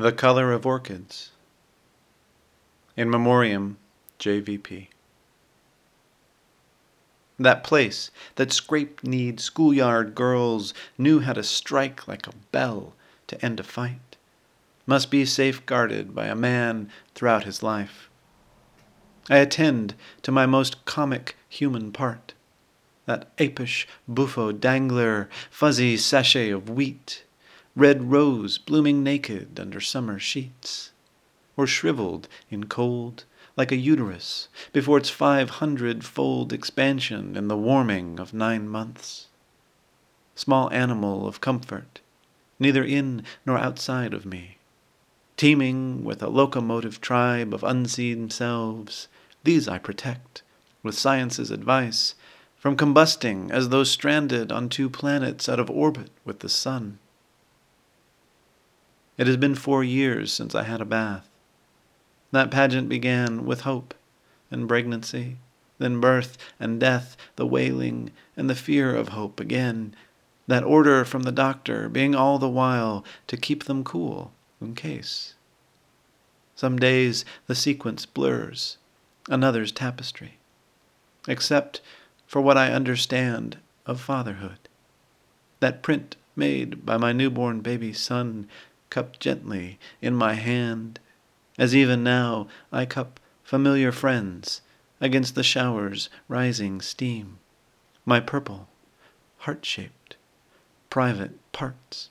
The Color of Orchids. In Memoriam, JVP. That place that scrape kneed schoolyard girls knew how to strike like a bell to end a fight must be safeguarded by a man throughout his life. I attend to my most comic human part, that apish buffo dangler, fuzzy sachet of wheat red rose blooming naked under summer sheets, or shriveled in cold like a uterus before its five hundred fold expansion in the warming of nine months. Small animal of comfort, neither in nor outside of me, teeming with a locomotive tribe of unseen selves, these I protect, with science's advice, from combusting as though stranded on two planets out of orbit with the sun. It has been four years since I had a bath. That pageant began with hope and pregnancy, then birth and death, the wailing and the fear of hope again, that order from the doctor being all the while to keep them cool in case. Some days the sequence blurs, another's tapestry, except for what I understand of fatherhood. That print made by my newborn baby son cupped gently in my hand, as even now I cup familiar friends against the shower's rising steam, my purple, heart shaped, private parts.